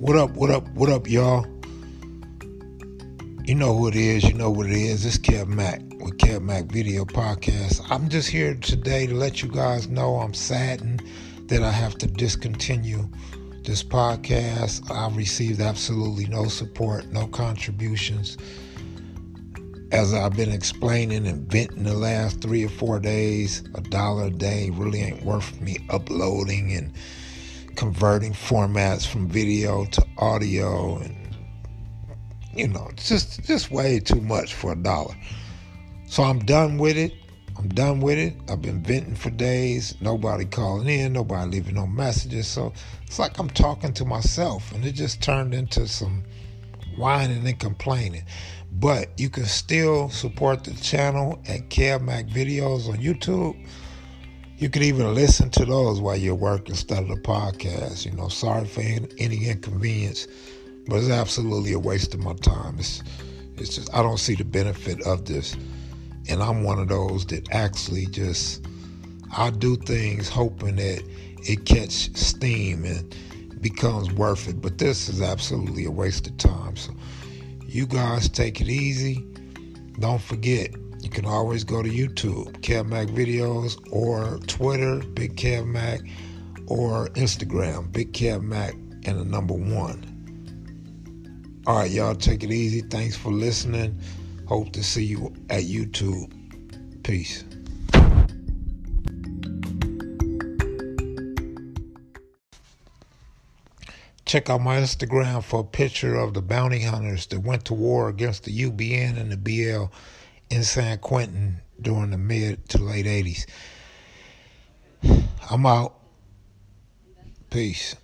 What up, what up, what up, y'all? You know who it is, you know what it is. It's Kev Mac with Kev Mac Video Podcast. I'm just here today to let you guys know I'm saddened that I have to discontinue this podcast. I've received absolutely no support, no contributions. As I've been explaining and venting the last three or four days, a dollar a day really ain't worth me uploading and converting formats from video to audio and you know just just way too much for a dollar. So i'm done with it. I'm done with it. I've been venting for days. Nobody calling in. Nobody leaving no messages. So it's like i'm talking to myself and it just turned into some whining and complaining. But you can still support the channel at Kev Mac Videos on YouTube you can even listen to those while you're working instead of the podcast. You know, sorry for any inconvenience, but it's absolutely a waste of my time. It's, it's just I don't see the benefit of this, and I'm one of those that actually just I do things hoping that it catch steam and becomes worth it. But this is absolutely a waste of time. So you guys take it easy. Don't forget you can always go to YouTube, Kev Mac Videos, or Twitter, Big Kev Mac, or Instagram, Big Kev Mac, and the number one. All right, y'all, take it easy. Thanks for listening. Hope to see you at YouTube. Peace. Check out my Instagram for a picture of the bounty hunters that went to war against the UBN and the BL in San Quentin during the mid to late 80s. I'm out. Peace.